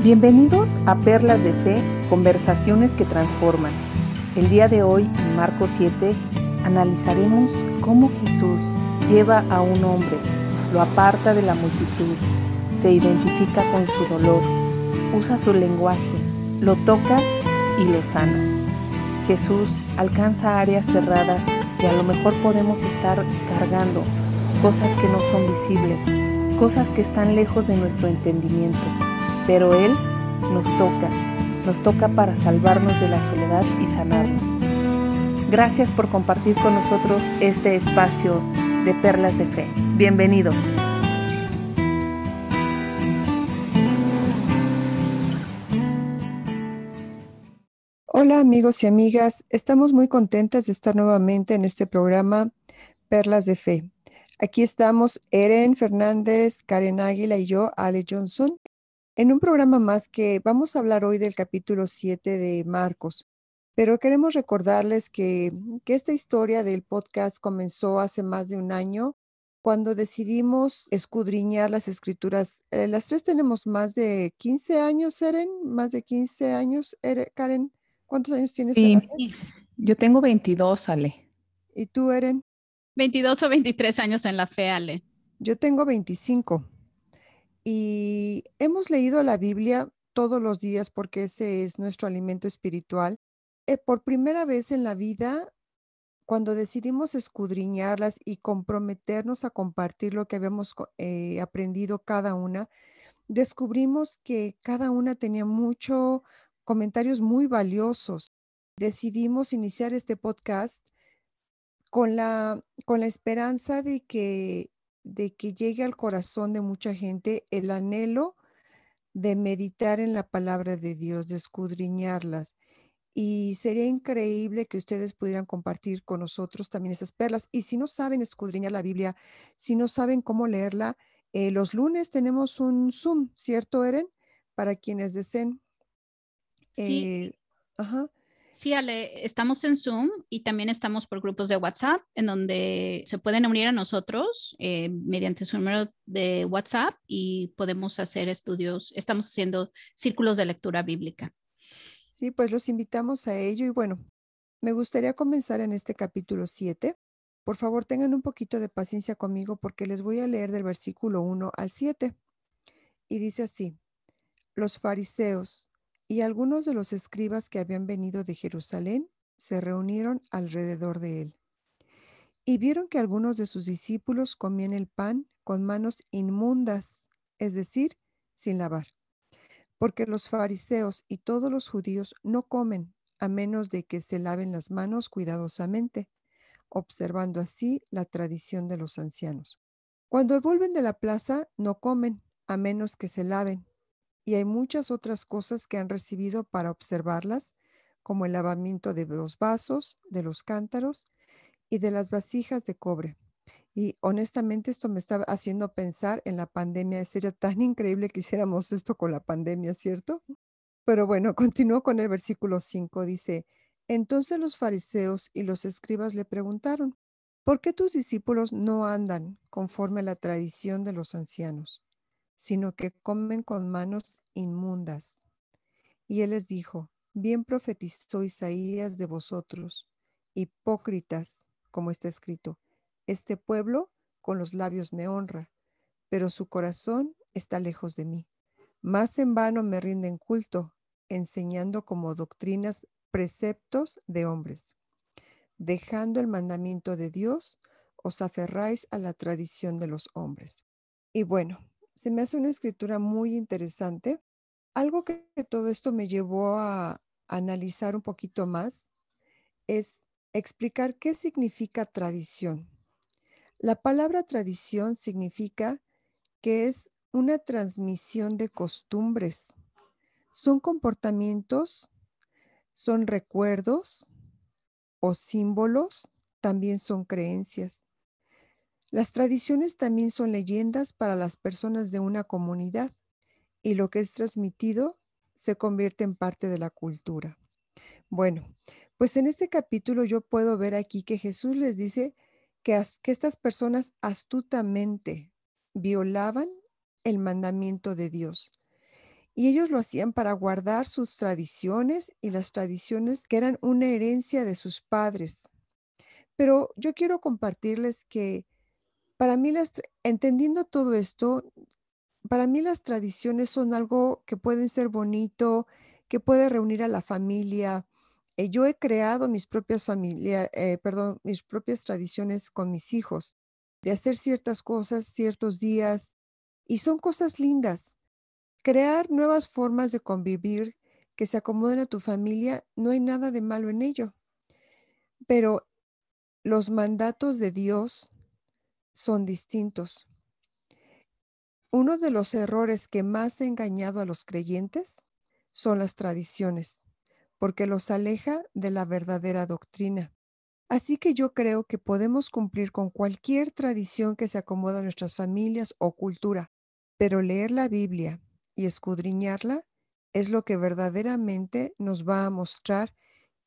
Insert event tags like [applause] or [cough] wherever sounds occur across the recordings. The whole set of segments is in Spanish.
Bienvenidos a Perlas de Fe, conversaciones que transforman. El día de hoy, en Marcos 7, analizaremos cómo Jesús lleva a un hombre, lo aparta de la multitud, se identifica con su dolor, usa su lenguaje, lo toca y lo sana. Jesús alcanza áreas cerradas y a lo mejor podemos estar cargando cosas que no son visibles, cosas que están lejos de nuestro entendimiento pero Él nos toca, nos toca para salvarnos de la soledad y sanarnos. Gracias por compartir con nosotros este espacio de Perlas de Fe. Bienvenidos. Hola amigos y amigas, estamos muy contentas de estar nuevamente en este programa Perlas de Fe. Aquí estamos Eren Fernández, Karen Águila y yo, Ale Johnson, en un programa más que vamos a hablar hoy del capítulo 7 de Marcos, pero queremos recordarles que, que esta historia del podcast comenzó hace más de un año cuando decidimos escudriñar las escrituras. Eh, las tres tenemos más de 15 años, Eren, más de 15 años. Karen, ¿cuántos años tienes? Sí, yo tengo 22, Ale. ¿Y tú, Eren? 22 o 23 años en la fe, Ale. Yo tengo 25. Y hemos leído la Biblia todos los días porque ese es nuestro alimento espiritual. Eh, por primera vez en la vida, cuando decidimos escudriñarlas y comprometernos a compartir lo que habíamos eh, aprendido cada una, descubrimos que cada una tenía muchos comentarios muy valiosos. Decidimos iniciar este podcast con la, con la esperanza de que de que llegue al corazón de mucha gente el anhelo de meditar en la palabra de Dios, de escudriñarlas. Y sería increíble que ustedes pudieran compartir con nosotros también esas perlas. Y si no saben escudriñar la Biblia, si no saben cómo leerla, eh, los lunes tenemos un Zoom, ¿cierto, Eren? Para quienes deseen. Sí. Eh, ajá. Sí, Ale, estamos en Zoom y también estamos por grupos de WhatsApp en donde se pueden unir a nosotros eh, mediante su número de WhatsApp y podemos hacer estudios. Estamos haciendo círculos de lectura bíblica. Sí, pues los invitamos a ello y bueno, me gustaría comenzar en este capítulo 7. Por favor, tengan un poquito de paciencia conmigo porque les voy a leer del versículo 1 al 7. Y dice así, los fariseos y algunos de los escribas que habían venido de Jerusalén se reunieron alrededor de él. Y vieron que algunos de sus discípulos comían el pan con manos inmundas, es decir, sin lavar. Porque los fariseos y todos los judíos no comen a menos de que se laven las manos cuidadosamente, observando así la tradición de los ancianos. Cuando vuelven de la plaza, no comen a menos que se laven y hay muchas otras cosas que han recibido para observarlas, como el lavamiento de los vasos, de los cántaros y de las vasijas de cobre. Y honestamente esto me está haciendo pensar en la pandemia. Sería tan increíble que hiciéramos esto con la pandemia, ¿cierto? Pero bueno, continúo con el versículo 5. Dice, entonces los fariseos y los escribas le preguntaron, ¿por qué tus discípulos no andan conforme a la tradición de los ancianos? Sino que comen con manos inmundas. Y él les dijo, bien profetizó Isaías de vosotros, hipócritas, como está escrito, este pueblo con los labios me honra, pero su corazón está lejos de mí. Más en vano me rinden culto, enseñando como doctrinas preceptos de hombres. Dejando el mandamiento de Dios, os aferráis a la tradición de los hombres. Y bueno, se me hace una escritura muy interesante. Algo que, todo esto me llevó a analizar un poquito más es explicar qué significa tradición. La palabra tradición significa que es una transmisión de costumbres. Son comportamientos, son recuerdos o símbolos, también son creencias. Las tradiciones también son leyendas para las personas de una comunidad y lo que es transmitido se convierte en parte de la cultura. Bueno, pues en este capítulo yo puedo ver aquí que Jesús les dice que, estas personas astutamente violaban el mandamiento de Dios. Y ellos lo hacían para guardar sus tradiciones y las tradiciones que eran una herencia de sus padres. Pero yo quiero compartirles que para mí, las, entendiendo todo esto, para mí las tradiciones son algo que pueden ser bonito, que puede reunir a la familia. Eh, yo he creado mis propias familias, eh, mis propias tradiciones con mis hijos, de hacer ciertas cosas ciertos días, y son cosas lindas. Crear nuevas formas de convivir que se acomoden a tu familia, no hay nada de malo en ello. Pero los mandatos de Dios son distintos. Uno de los errores que más ha engañado a los creyentes son las tradiciones, porque los aleja de la verdadera doctrina. Así que yo creo que podemos cumplir con cualquier tradición que se acomoda a nuestras familias o cultura, pero leer la Biblia y escudriñarla es lo que verdaderamente nos va a mostrar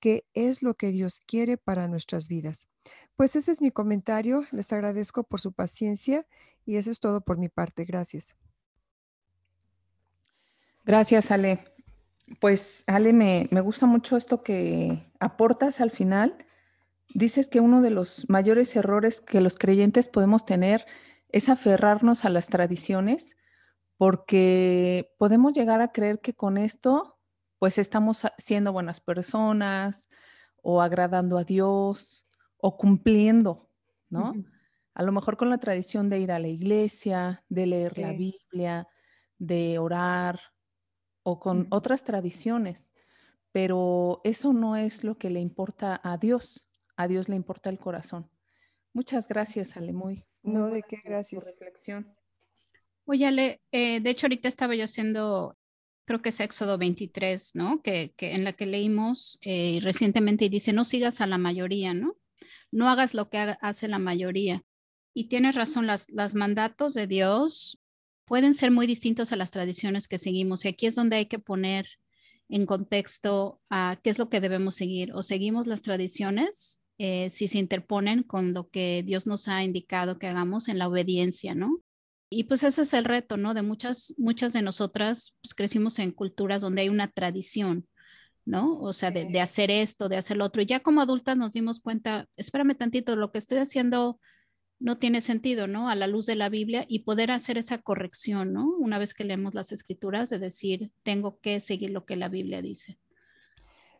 qué es lo que Dios quiere para nuestras vidas. Pues ese es mi comentario. Les agradezco por su paciencia y eso es todo por mi parte. Gracias. Gracias, Ale. Pues, Ale, me, me gusta mucho esto que aportas al final. Dices que uno de los mayores errores que los creyentes podemos tener es aferrarnos a las tradiciones porque podemos llegar a creer que con esto pues estamos siendo buenas personas o agradando a Dios o cumpliendo, ¿no? A lo mejor con la tradición de ir a la iglesia, de leer la Biblia, de orar o con otras tradiciones, pero eso no es lo que le importa a Dios. A Dios le importa el corazón. Muchas gracias, Ale, muy. no, de qué gracias. reflexión. Oye, Ale, eh, de hecho ahorita estaba yo haciendo creo que es Éxodo 23, ¿no? Que, en la que leímos eh, recientemente y dice, no sigas a la mayoría, ¿no? No hagas lo que hace la mayoría. Y tienes razón, las, las mandatos de Dios pueden ser muy distintos a las tradiciones que seguimos. Y aquí es donde hay que poner en contexto a qué es lo que debemos seguir. O seguimos las tradiciones eh, si se interponen con lo que Dios nos ha indicado que hagamos en la obediencia, ¿no? Y pues ese es el reto, ¿no? De muchas, muchas de nosotras pues, crecimos en culturas donde hay una tradición, ¿no? O sea, de, hacer esto, de hacer lo otro. Y ya como adultas nos dimos cuenta, espérame tantito, lo que estoy haciendo no tiene sentido, ¿no? A la luz de la Biblia y poder hacer esa corrección, ¿no? Una vez que leemos las escrituras, de decir, tengo que seguir lo que la Biblia dice.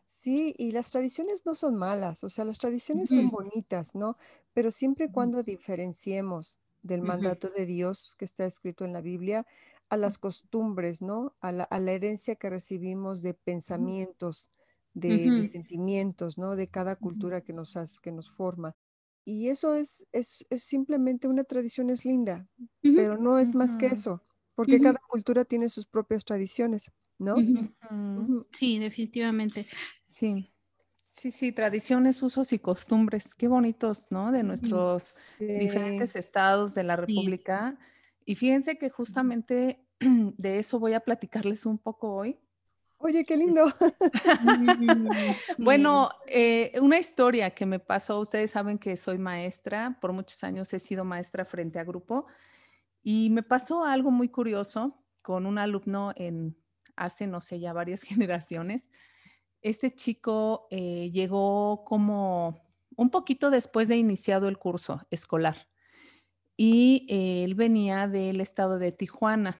Sí, y las tradiciones no son malas, o sea, las tradiciones son bonitas, ¿no? Pero siempre cuando diferenciemos del mandato de Dios que está escrito en la Biblia a las costumbres, ¿no? A la, herencia que recibimos de pensamientos, de, sentimientos, ¿no? De cada cultura que nos, que nos forma. Y eso es, es, simplemente una tradición, es linda, pero no es más que eso, porque cada cultura tiene sus propias tradiciones, ¿no? Sí, definitivamente. Sí. Sí, sí, tradiciones, usos y costumbres, qué bonitos, ¿no? De nuestros diferentes estados de la República. Y fíjense que justamente [clears throat] de eso voy a platicarles un poco hoy. Oye, qué lindo. [laughs] [laughs] bueno, eh, una historia que me pasó, ustedes saben que soy maestra, por muchos años he sido maestra frente a grupo, y me pasó algo muy curioso con un alumno en hace, no sé, ya varias [laughs] generaciones este chico eh, llegó como un poquito después de iniciado el curso escolar y eh, él venía del estado de Tijuana.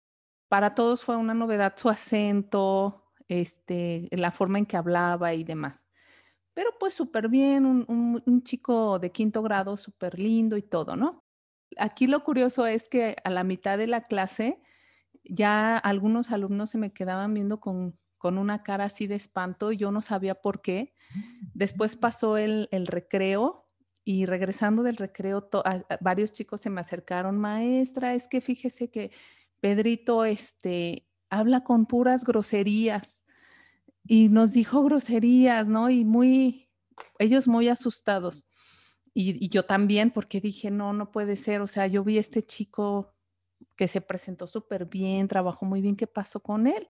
Para todos fue una novedad su acento, este, la forma en que hablaba y demás. Pero pues súper bien, un, un, chico de quinto grado, súper lindo y todo, ¿no? Aquí lo curioso es que a la mitad de la clase ya algunos alumnos se me quedaban viendo con con una cara así de espanto, yo no sabía por qué. Después pasó el, recreo y regresando del recreo, varios chicos se me acercaron, maestra, es que fíjese que Pedrito este, habla con puras groserías y nos dijo groserías, ¿no? Y muy, ellos muy asustados. Y, y, yo también, porque dije, no, no puede ser. O sea, yo vi a este chico que se presentó súper bien, trabajó muy bien, ¿qué pasó con él?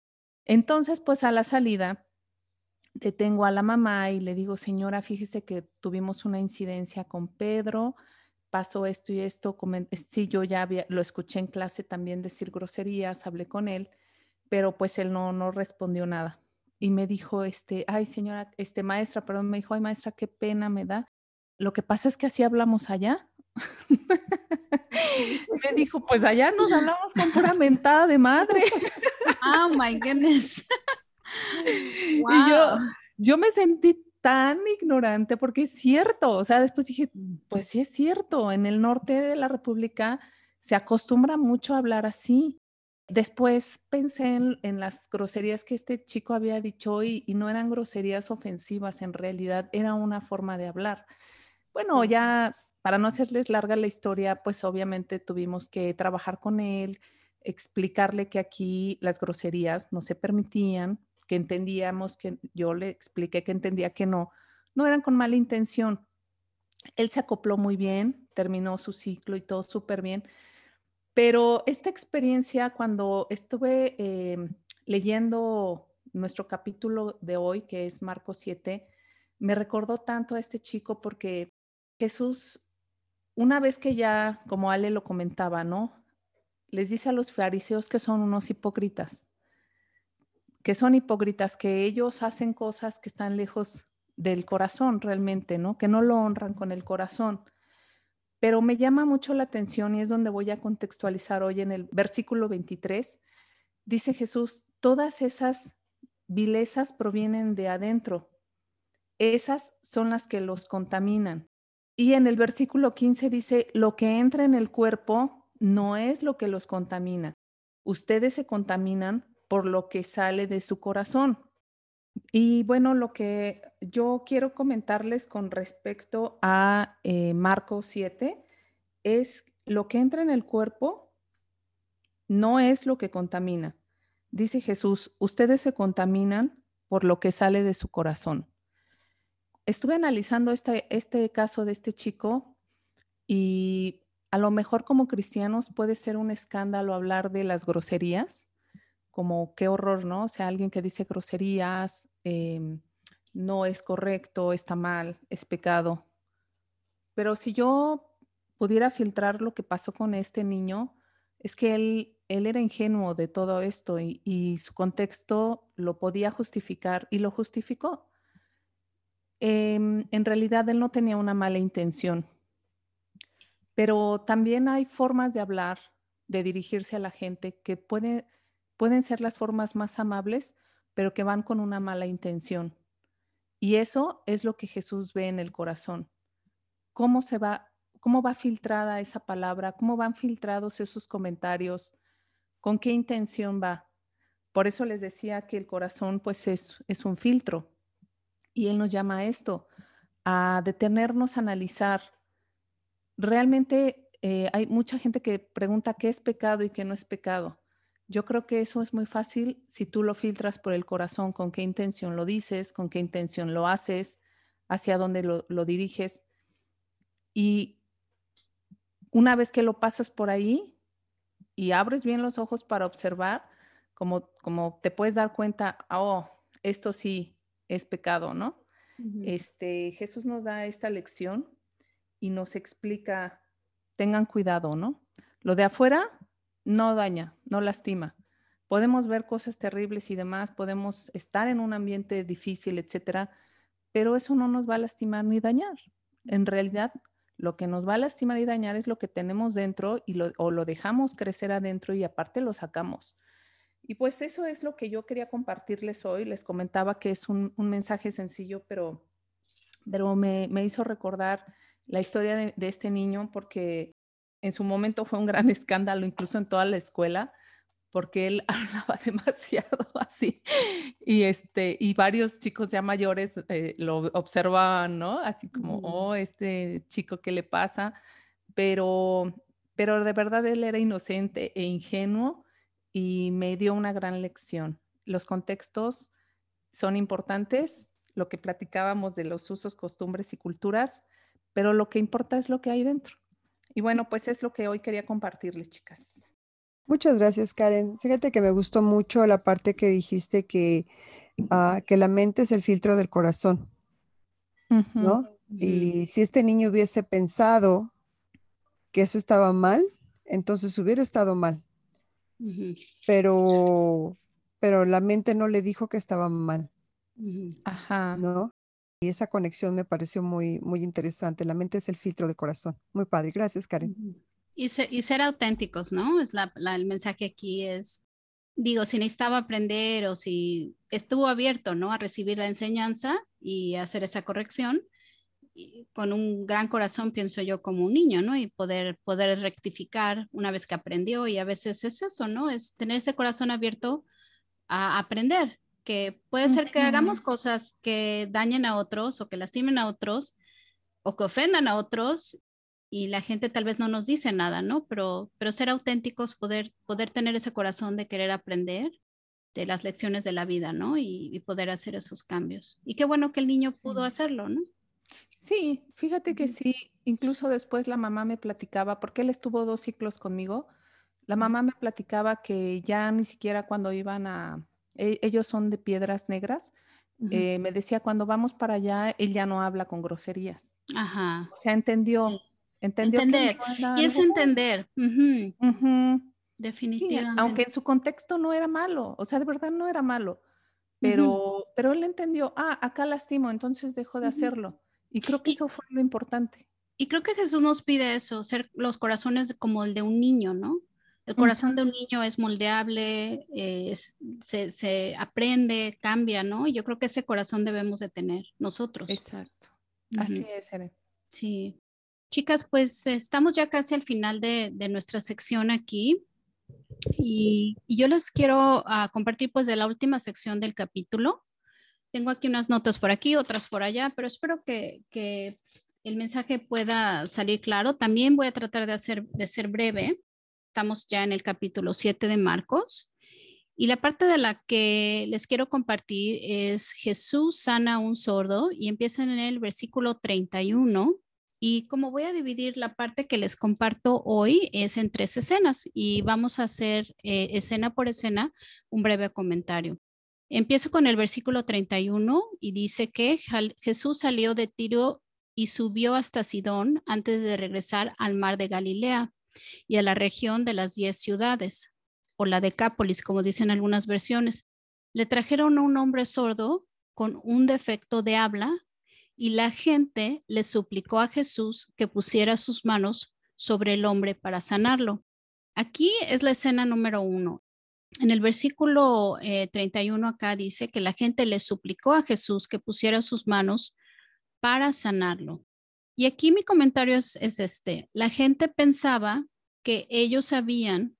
Entonces, pues a la salida, detengo a la mamá y le digo, señora, fíjese que tuvimos una incidencia con Pedro, pasó esto y esto, sí, yo ya lo escuché en clase también decir groserías, hablé con él, pero pues él no, no respondió nada. Y me dijo, este, ay señora, este maestra, perdón, me dijo, ay maestra, qué pena me da. Lo que pasa es que así hablamos allá. [laughs] me dijo, pues allá nos [laughs] hablamos con pura mentada de madre. [laughs] oh my goodness. [laughs] Y yo, yo me sentí tan ignorante porque es cierto, o sea, después dije, pues sí es cierto, en el norte de la República se acostumbra mucho a hablar así. Después pensé en, las groserías que este chico había dicho y, y, no eran groserías ofensivas, en realidad era una forma de hablar. Bueno, ya para no hacerles larga la historia, pues obviamente tuvimos que trabajar con él, explicarle que aquí las groserías no se permitían, que entendíamos que yo le expliqué que entendía que no, no eran con mala intención. Él se acopló muy bien, terminó su ciclo y todo súper bien. Pero esta experiencia, cuando estuve em, leyendo nuestro capítulo de hoy, que es Marcos 7, me recordó tanto a este chico porque Jesús, una vez que ya, como Ale lo comentaba, ¿no? Les dice a los fariseos que son unos hipócritas que son hipócritas, que ellos hacen cosas que están lejos del corazón realmente, ¿no? Que no lo honran con el corazón. Pero me llama mucho la atención y es donde voy a contextualizar hoy en el versículo 23. Dice Jesús, todas esas vilezas provienen de adentro. Esas son las que los contaminan. Y en el versículo 15 dice, lo que entra en el cuerpo no es lo que los contamina. Ustedes se contaminan por lo que sale de su corazón. Y bueno, lo que yo quiero comentarles con respecto a eh, Marcos 7 es lo que entra en el cuerpo no es lo que contamina. Dice Jesús, ustedes se contaminan por lo que sale de su corazón. Estuve analizando este, este caso de este chico y a lo mejor como cristianos puede ser un escándalo hablar de las groserías, como qué horror, ¿no? O sea, alguien que dice groserías, em, no es correcto, está mal, es pecado. Pero si yo pudiera filtrar lo que pasó con este niño, es que él, él era ingenuo de todo esto y, su contexto lo podía justificar y lo justificó. Em, en realidad él no tenía una mala intención, pero también hay formas de hablar, de dirigirse a la gente que puede pueden ser las formas más amables, pero que van con una mala intención. Y eso es lo que Jesús ve en el corazón. ¿Cómo se va, cómo va filtrada esa palabra? ¿Cómo van filtrados esos comentarios? ¿Con qué intención va? Por eso les decía que el corazón pues es, es un filtro. Y Él nos llama a esto, a detenernos a analizar. Realmente eh, hay mucha gente que pregunta qué es pecado y qué no es pecado. Yo creo que eso es muy fácil si tú lo filtras por el corazón, con qué intención lo dices, con qué intención lo haces, hacia dónde lo, diriges. Y una vez que lo pasas por ahí y abres bien los ojos para observar, como, como te puedes dar cuenta, oh, esto sí es pecado, ¿no? Este, Jesús nos da esta lección y nos explica, tengan cuidado, ¿no? Lo de afuera no daña, no lastima. Podemos ver cosas terribles y demás, podemos estar en un ambiente difícil, etcétera, pero eso no nos va a lastimar ni dañar. En realidad, lo que nos va a lastimar y dañar es lo que tenemos dentro y lo, o lo dejamos crecer adentro y aparte lo sacamos. Y pues eso es lo que yo quería compartirles hoy. Les comentaba que es un, mensaje sencillo, pero, pero me, hizo recordar la historia de, este niño porque en su momento fue un gran [laughs] escándalo, incluso en toda la escuela, porque él [laughs] hablaba demasiado [laughs] así. Y, este, y varios chicos ya mayores eh, lo observaban, ¿no? Así como, oh, este chico, ¿qué le pasa? Pero, pero de verdad él era inocente e ingenuo y me dio una gran lección. Los contextos son importantes, lo que platicábamos de los usos, costumbres y culturas, pero lo que importa es lo que hay dentro. Y bueno, pues es lo que hoy quería compartirles, chicas. Muchas gracias, Karen. Fíjate que me gustó mucho la parte que dijiste que, ah, que la mente es el filtro del corazón, ¿no? Y si este niño hubiese pensado que eso estaba mal, entonces hubiera estado mal. Pero pero la mente no le dijo que estaba mal. Ajá. ¿No? Y esa conexión me pareció muy, muy interesante. La mente es el filtro del corazón. Muy padre. Gracias, Karen. Y, ser auténticos, ¿no? Es la, el mensaje aquí es, digo, si necesitaba aprender o si estuvo abierto, ¿no? A recibir la enseñanza y hacer esa corrección, con un gran corazón, pienso yo, como un niño, ¿no? Y poder, poder rectificar una vez que aprendió. Y a veces es eso, ¿no? Es tener ese corazón abierto a aprender, que puede ser que hagamos cosas que dañen a otros o que lastimen a otros o que ofendan a otros y la gente tal vez no nos dice nada, ¿no? Pero, pero ser auténticos, poder, poder tener ese corazón de querer aprender de las lecciones de la vida, ¿no? Y, poder hacer esos cambios. Y qué bueno que el niño pudo hacerlo, ¿no? Sí, fíjate que sí, incluso después la mamá me platicaba, porque él estuvo dos ciclos conmigo, la mamá me platicaba que ya ni siquiera cuando iban a, e, ellos son de piedras negras, eh, me decía, cuando vamos para allá, él ya no habla con groserías. Ajá. O sea, entendió, entendió. Entender. y es entender. Definitivamente. aunque en su contexto no era malo, o sea, de verdad no era malo, pero, pero él entendió, ah, acá lastimo, entonces dejó de hacerlo. Y creo que eso fue lo importante. Y creo que Jesús nos pide eso, ser los corazones como el de un niño, ¿no? El corazón de un niño es moldeable, se, aprende, cambia, ¿no? Y yo creo que ese corazón debemos de tener nosotros. Exacto. Así es, Eren. Sí. Chicas, pues estamos ya casi al final de, nuestra sección aquí. Y, yo les quiero ah, compartir pues de la última sección del capítulo. Tengo aquí unas notas por aquí, otras por allá, pero espero que, que el mensaje pueda salir claro. También voy a tratar de, hacer, de ser breve estamos ya en el capítulo 7 de Marcos. Y la parte de la que les quiero compartir es Jesús sana a un sordo y empiezan en el versículo 31. Y como voy a dividir la parte que les comparto hoy es en tres escenas y vamos a hacer eh, escena por escena un breve comentario. Empiezo con el versículo 31 y dice que Jesús salió de Tiro y subió hasta Sidón antes de regresar al mar de Galilea y a la región de las diez ciudades, o la Decápolis, como dicen algunas versiones. Le trajeron a un hombre sordo con un defecto de habla y la gente le suplicó a Jesús que pusiera sus manos sobre el hombre para sanarlo. Aquí es la escena número uno. En el versículo 31 eh, acá dice que la gente le suplicó a Jesús que pusiera sus manos para sanarlo. Y aquí mi comentario es, este, la gente pensaba que ellos sabían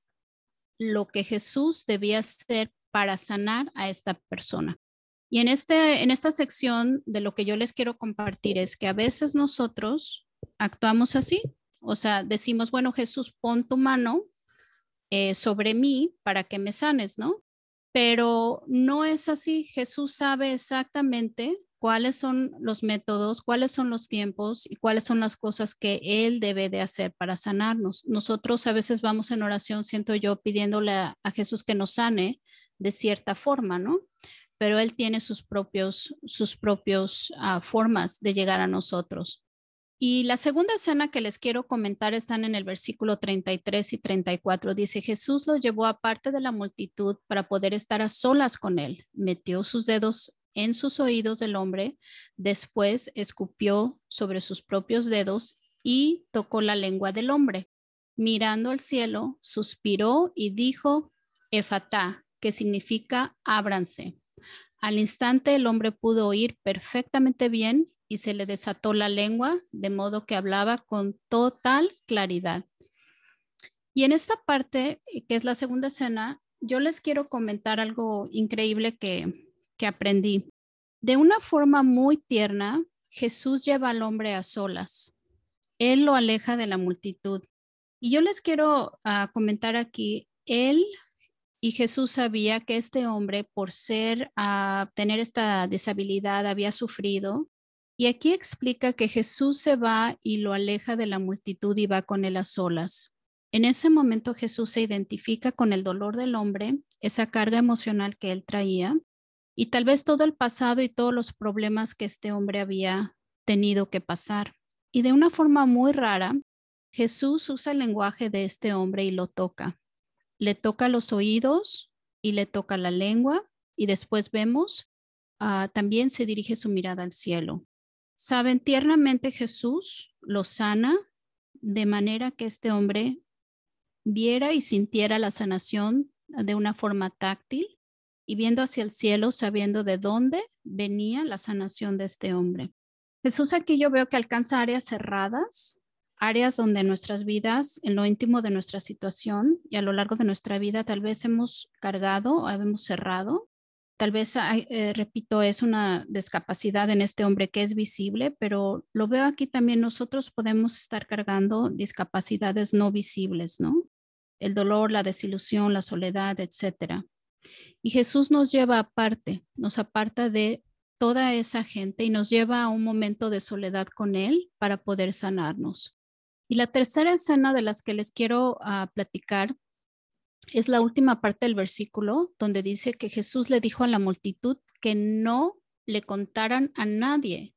lo que Jesús debía hacer para sanar a esta persona. Y en, este, en esta sección de lo que yo les quiero compartir es que a veces nosotros actuamos así, o sea, decimos, bueno, Jesús, pon tu mano eh, sobre mí para que me sanes, ¿no? Pero no es así. Jesús sabe exactamente cuáles son los métodos, cuáles son los tiempos y cuáles son las cosas que Él debe de hacer para sanarnos. Nosotros a veces vamos en oración, siento yo, pidiéndole a, Jesús que nos sane de cierta forma, ¿no? Pero Él tiene sus propios, sus propios ah, formas de llegar a nosotros. Y la segunda escena que les quiero comentar están en el versículo 33 y 34. Dice, Jesús lo llevó aparte de la multitud para poder estar a solas con él. Metió sus dedos en sus oídos del hombre, después escupió sobre sus propios dedos y tocó la lengua del hombre. Mirando al cielo, suspiró y dijo, Efatá, que significa ábranse. Al instante el hombre pudo oír perfectamente bien y se le desató la lengua, de modo que hablaba con total claridad. Y en esta parte, que es la segunda escena, yo les quiero comentar algo increíble que, que aprendí. De una forma muy tierna, Jesús lleva al hombre a solas. Él lo aleja de la multitud. Y yo les quiero ah, comentar aquí, él y Jesús sabía que este hombre, por ser, a tener esta deshabilidad, había sufrido. Y aquí explica que Jesús se va y lo aleja de la multitud y va con él a solas. En ese momento Jesús se identifica con el dolor del hombre, esa carga emocional que él traía, y tal vez todo el pasado y todos los problemas que este hombre había tenido que pasar. Y de una forma muy rara, Jesús usa el lenguaje de este hombre y lo toca. Le toca los oídos y le toca la lengua y después vemos, ah, también se dirige su mirada al cielo. Saben, tiernamente Jesús lo sana de manera que este hombre viera y sintiera la sanación de una forma táctil y viendo hacia el cielo, sabiendo de dónde venía la sanación de este hombre. Jesús aquí yo veo que alcanza áreas cerradas, áreas donde nuestras vidas, en lo íntimo de nuestra situación y a lo largo de nuestra vida, tal vez hemos cargado o hemos cerrado. Tal vez, eh, repito, es una discapacidad en este hombre que es visible, pero lo veo aquí también nosotros podemos estar cargando discapacidades no visibles, ¿no? El dolor, la desilusión, la soledad, etcétera. Y Jesús nos lleva aparte, nos aparta de toda esa gente y nos lleva a un momento de soledad con Él para poder sanarnos. Y la tercera escena de las que les quiero ah, platicar es la última parte del versículo donde dice que Jesús le dijo a la multitud que no le contaran a nadie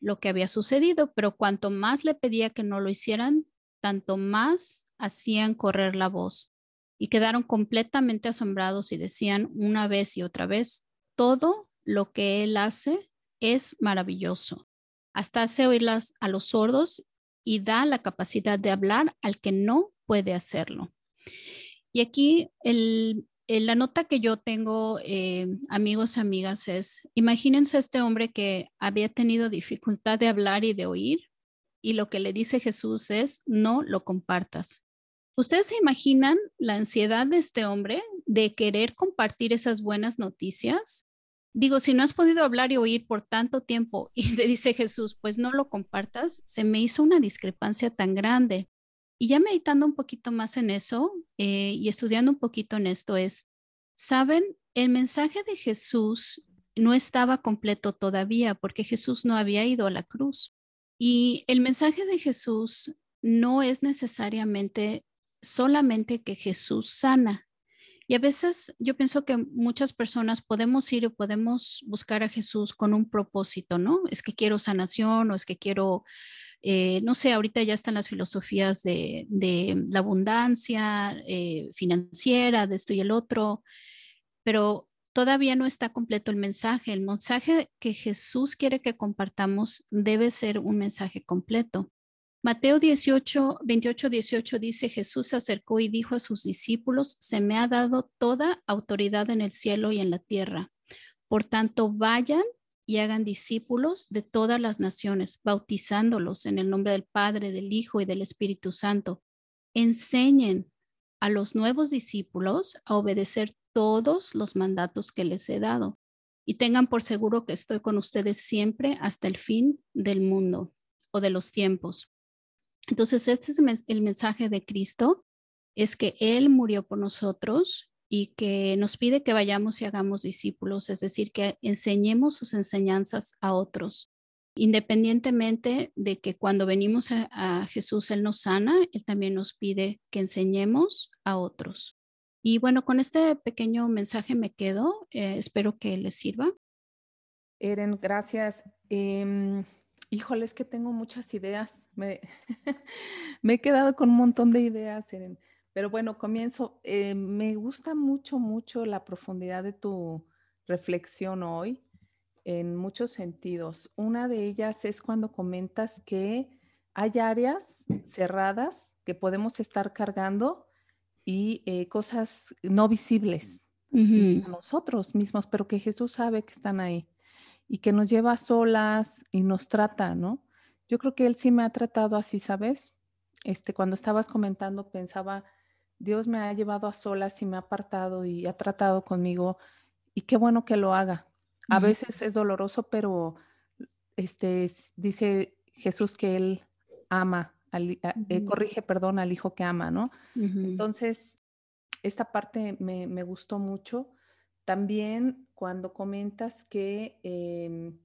lo que había sucedido, pero cuanto más le pedía que no lo hicieran, tanto más hacían correr la voz y quedaron completamente asombrados y decían una vez y otra vez, todo lo que Él hace es maravilloso. Hasta hace oírlas a los sordos y da la capacidad de hablar al que no puede hacerlo. Y aquí la nota que yo tengo, eh, amigos, amigas, es, imagínense este hombre que había tenido dificultad de hablar y de oír, y lo que le dice Jesús es, no lo compartas. ¿Ustedes se imaginan la ansiedad de este hombre de querer compartir esas buenas noticias? Digo, si no has podido hablar y oír por tanto tiempo y le dice Jesús, pues no lo compartas, se me hizo una discrepancia tan grande. Y ya meditando un poquito más en eso eh, y estudiando un poquito en esto es, ¿saben? El mensaje de Jesús no estaba completo todavía porque Jesús no había ido a la cruz. Y el mensaje de Jesús no es necesariamente solamente que Jesús sana. Y a veces yo pienso que muchas personas podemos ir o podemos buscar a Jesús con un propósito, ¿no? Es que quiero sanación o es que quiero, eh, no sé, ahorita ya están las filosofías de, la abundancia eh, financiera, de esto y el otro, pero todavía no está completo el mensaje. El mensaje que Jesús quiere que compartamos debe ser un mensaje completo. Mateo 18, 28, 18 dice, Jesús se acercó y dijo a sus discípulos, se me ha dado toda autoridad en el cielo y en la tierra. Por tanto, vayan y hagan discípulos de todas las naciones, bautizándolos en el nombre del Padre, del Hijo y del Espíritu Santo. Enseñen a los nuevos discípulos a obedecer todos los mandatos que les he dado y tengan por seguro que estoy con ustedes siempre hasta el fin del mundo o de los tiempos. Entonces, este es el mensaje de Cristo, es que Él murió por nosotros y que nos pide que vayamos y hagamos discípulos, es decir, que enseñemos sus enseñanzas a otros. Independientemente de que cuando venimos a, Jesús, Él nos sana, Él también nos pide que enseñemos a otros. Y bueno, con este pequeño mensaje me quedo. Eh, espero que les sirva. Eren, gracias. Em, Híjole, es que tengo muchas ideas. Me, [laughs] me he quedado con un montón de ideas, Pero bueno, comienzo. Eh, me gusta mucho, mucho la profundidad de tu reflexión hoy en muchos sentidos. Una de ellas es cuando comentas que hay áreas cerradas que podemos estar cargando y eh, cosas no visibles a nosotros mismos, pero que Jesús sabe que están ahí y que nos lleva solas y nos trata, ¿no? Yo creo que él sí me ha tratado así, ¿sabes? Este, cuando estabas comentando, pensaba, Dios me ha llevado a solas y me ha apartado y ha tratado conmigo y qué bueno que lo haga. A veces es doloroso, pero este, dice Jesús que él ama, eh, corrige, perdón, al hijo que ama, ¿no? Entonces, esta parte me, me gustó mucho. También cuando comentas que em,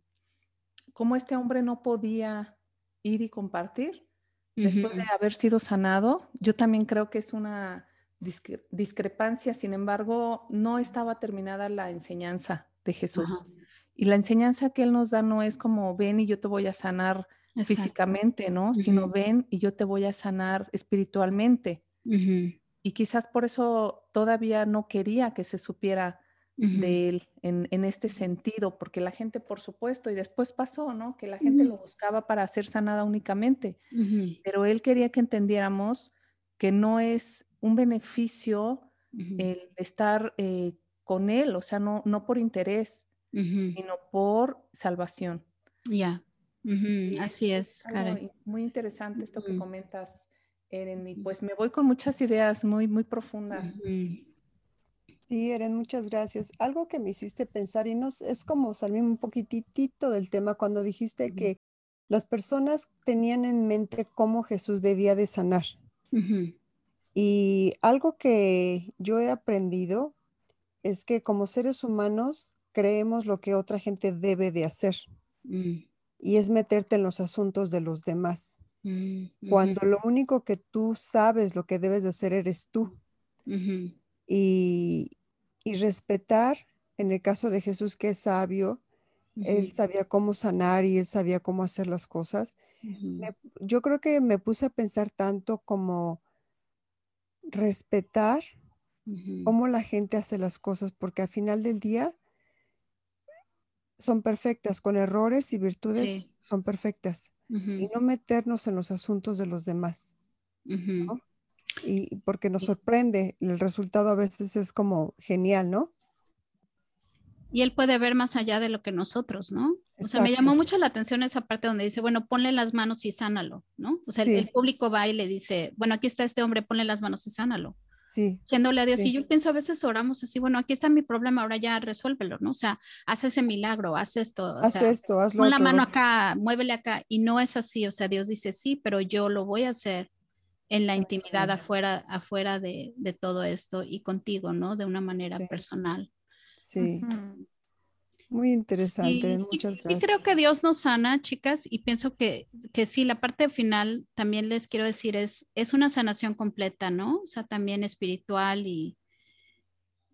como este hombre no podía ir y compartir después de haber sido sanado, yo también creo que es una discrepancia, sin embargo, no estaba terminada la enseñanza de Jesús. Y la enseñanza que Él nos da no es como ven y yo te voy a sanar físicamente, ¿no? Sino ven y yo te voy a sanar espiritualmente. y quizás por eso todavía no quería que se supiera de él en, este sentido, porque la gente, por supuesto, y después pasó, ¿no? Que la gente lo buscaba para ser sanada únicamente, pero él quería que entendiéramos que no es un beneficio el estar eh, con él, o sea, no, no por interés, sino por salvación. Ya, así es, Karen. Muy interesante esto que comentas, Eren, y pues me voy con muchas ideas muy, muy profundas. Sí, Eren, muchas gracias. Algo que me hiciste pensar, y no es como salirme un poquitito del tema cuando dijiste que las personas tenían en mente cómo Jesús debía de sanar. Y algo que yo he aprendido es que como seres humanos creemos lo que otra gente debe de hacer. Mm. Y es meterte en los asuntos de los demás. Mm, cuando lo único que tú sabes lo que debes de hacer eres tú. y, respetar, en el caso de Jesús que es sabio, él sabía cómo sanar y él sabía cómo hacer las cosas. yo creo que me puse a pensar tanto como respetar cómo la gente hace las cosas, porque al final del día son perfectas, con errores y virtudes son perfectas. Y no meternos en los asuntos de los demás. Y porque nos sorprende, el resultado a veces es como genial, ¿no? Y él puede ver más allá de lo que nosotros, ¿no? O sea, me llamó mucho la atención esa parte donde dice, bueno, ponle las manos y sánalo, ¿no? O sea, el, público va y le dice, bueno, aquí está este hombre, ponle las manos y sánalo. Sí. Siéndole a Dios. Y yo pienso, a veces oramos así, bueno, aquí está mi problema, ahora ya resuélvelo, ¿no? O sea, haz ese milagro, haz esto. Haz esto, hazlo. Pon la mano acá, muévele acá. Y no es así, o sea, Dios dice, sí, pero yo lo voy a hacer en la intimidad afuera, afuera de, de todo esto y contigo, ¿no? De una manera personal. Sí. Muy interesante, sí, muchas sí, creo que Dios nos sana, chicas, y pienso que, que sí, la parte final también les quiero decir es, es una sanación completa, ¿no? O sea, también espiritual y,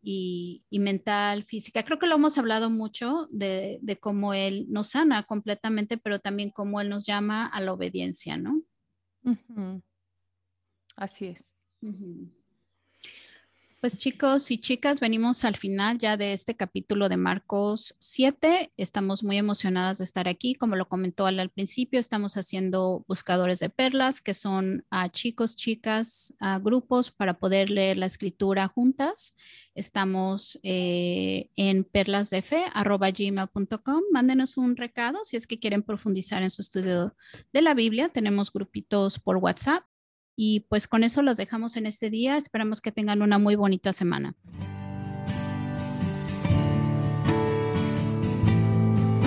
y, mental, física. Creo que lo hemos hablado mucho de, de, cómo Él nos sana completamente, pero también cómo Él nos llama a la obediencia, ¿no? Así es. Pues chicos y chicas, venimos al final ya de este capítulo de Marcos 7. Estamos muy emocionadas de estar aquí. Como lo comentó al, principio, estamos haciendo buscadores de perlas, que son a chicos, chicas, a grupos para poder leer la escritura juntas. Estamos eh, en perlasdefe.gmail.com. Mándenos un recado si es que quieren profundizar en su estudio de la Biblia. Tenemos grupitos por WhatsApp y pues con eso los dejamos en este día. Esperamos que tengan una muy bonita semana.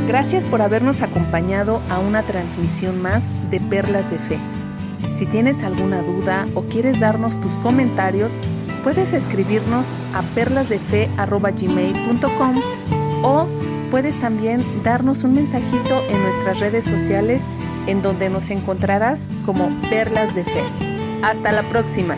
Gracias por habernos acompañado a una transmisión más de Perlas de Fe. Si tienes alguna duda o quieres darnos tus comentarios, puedes escribirnos a perlasdefe.gmail.com o puedes también darnos un mensajito en nuestras redes sociales en donde nos encontrarás como Perlas de Fe. Hasta la próxima.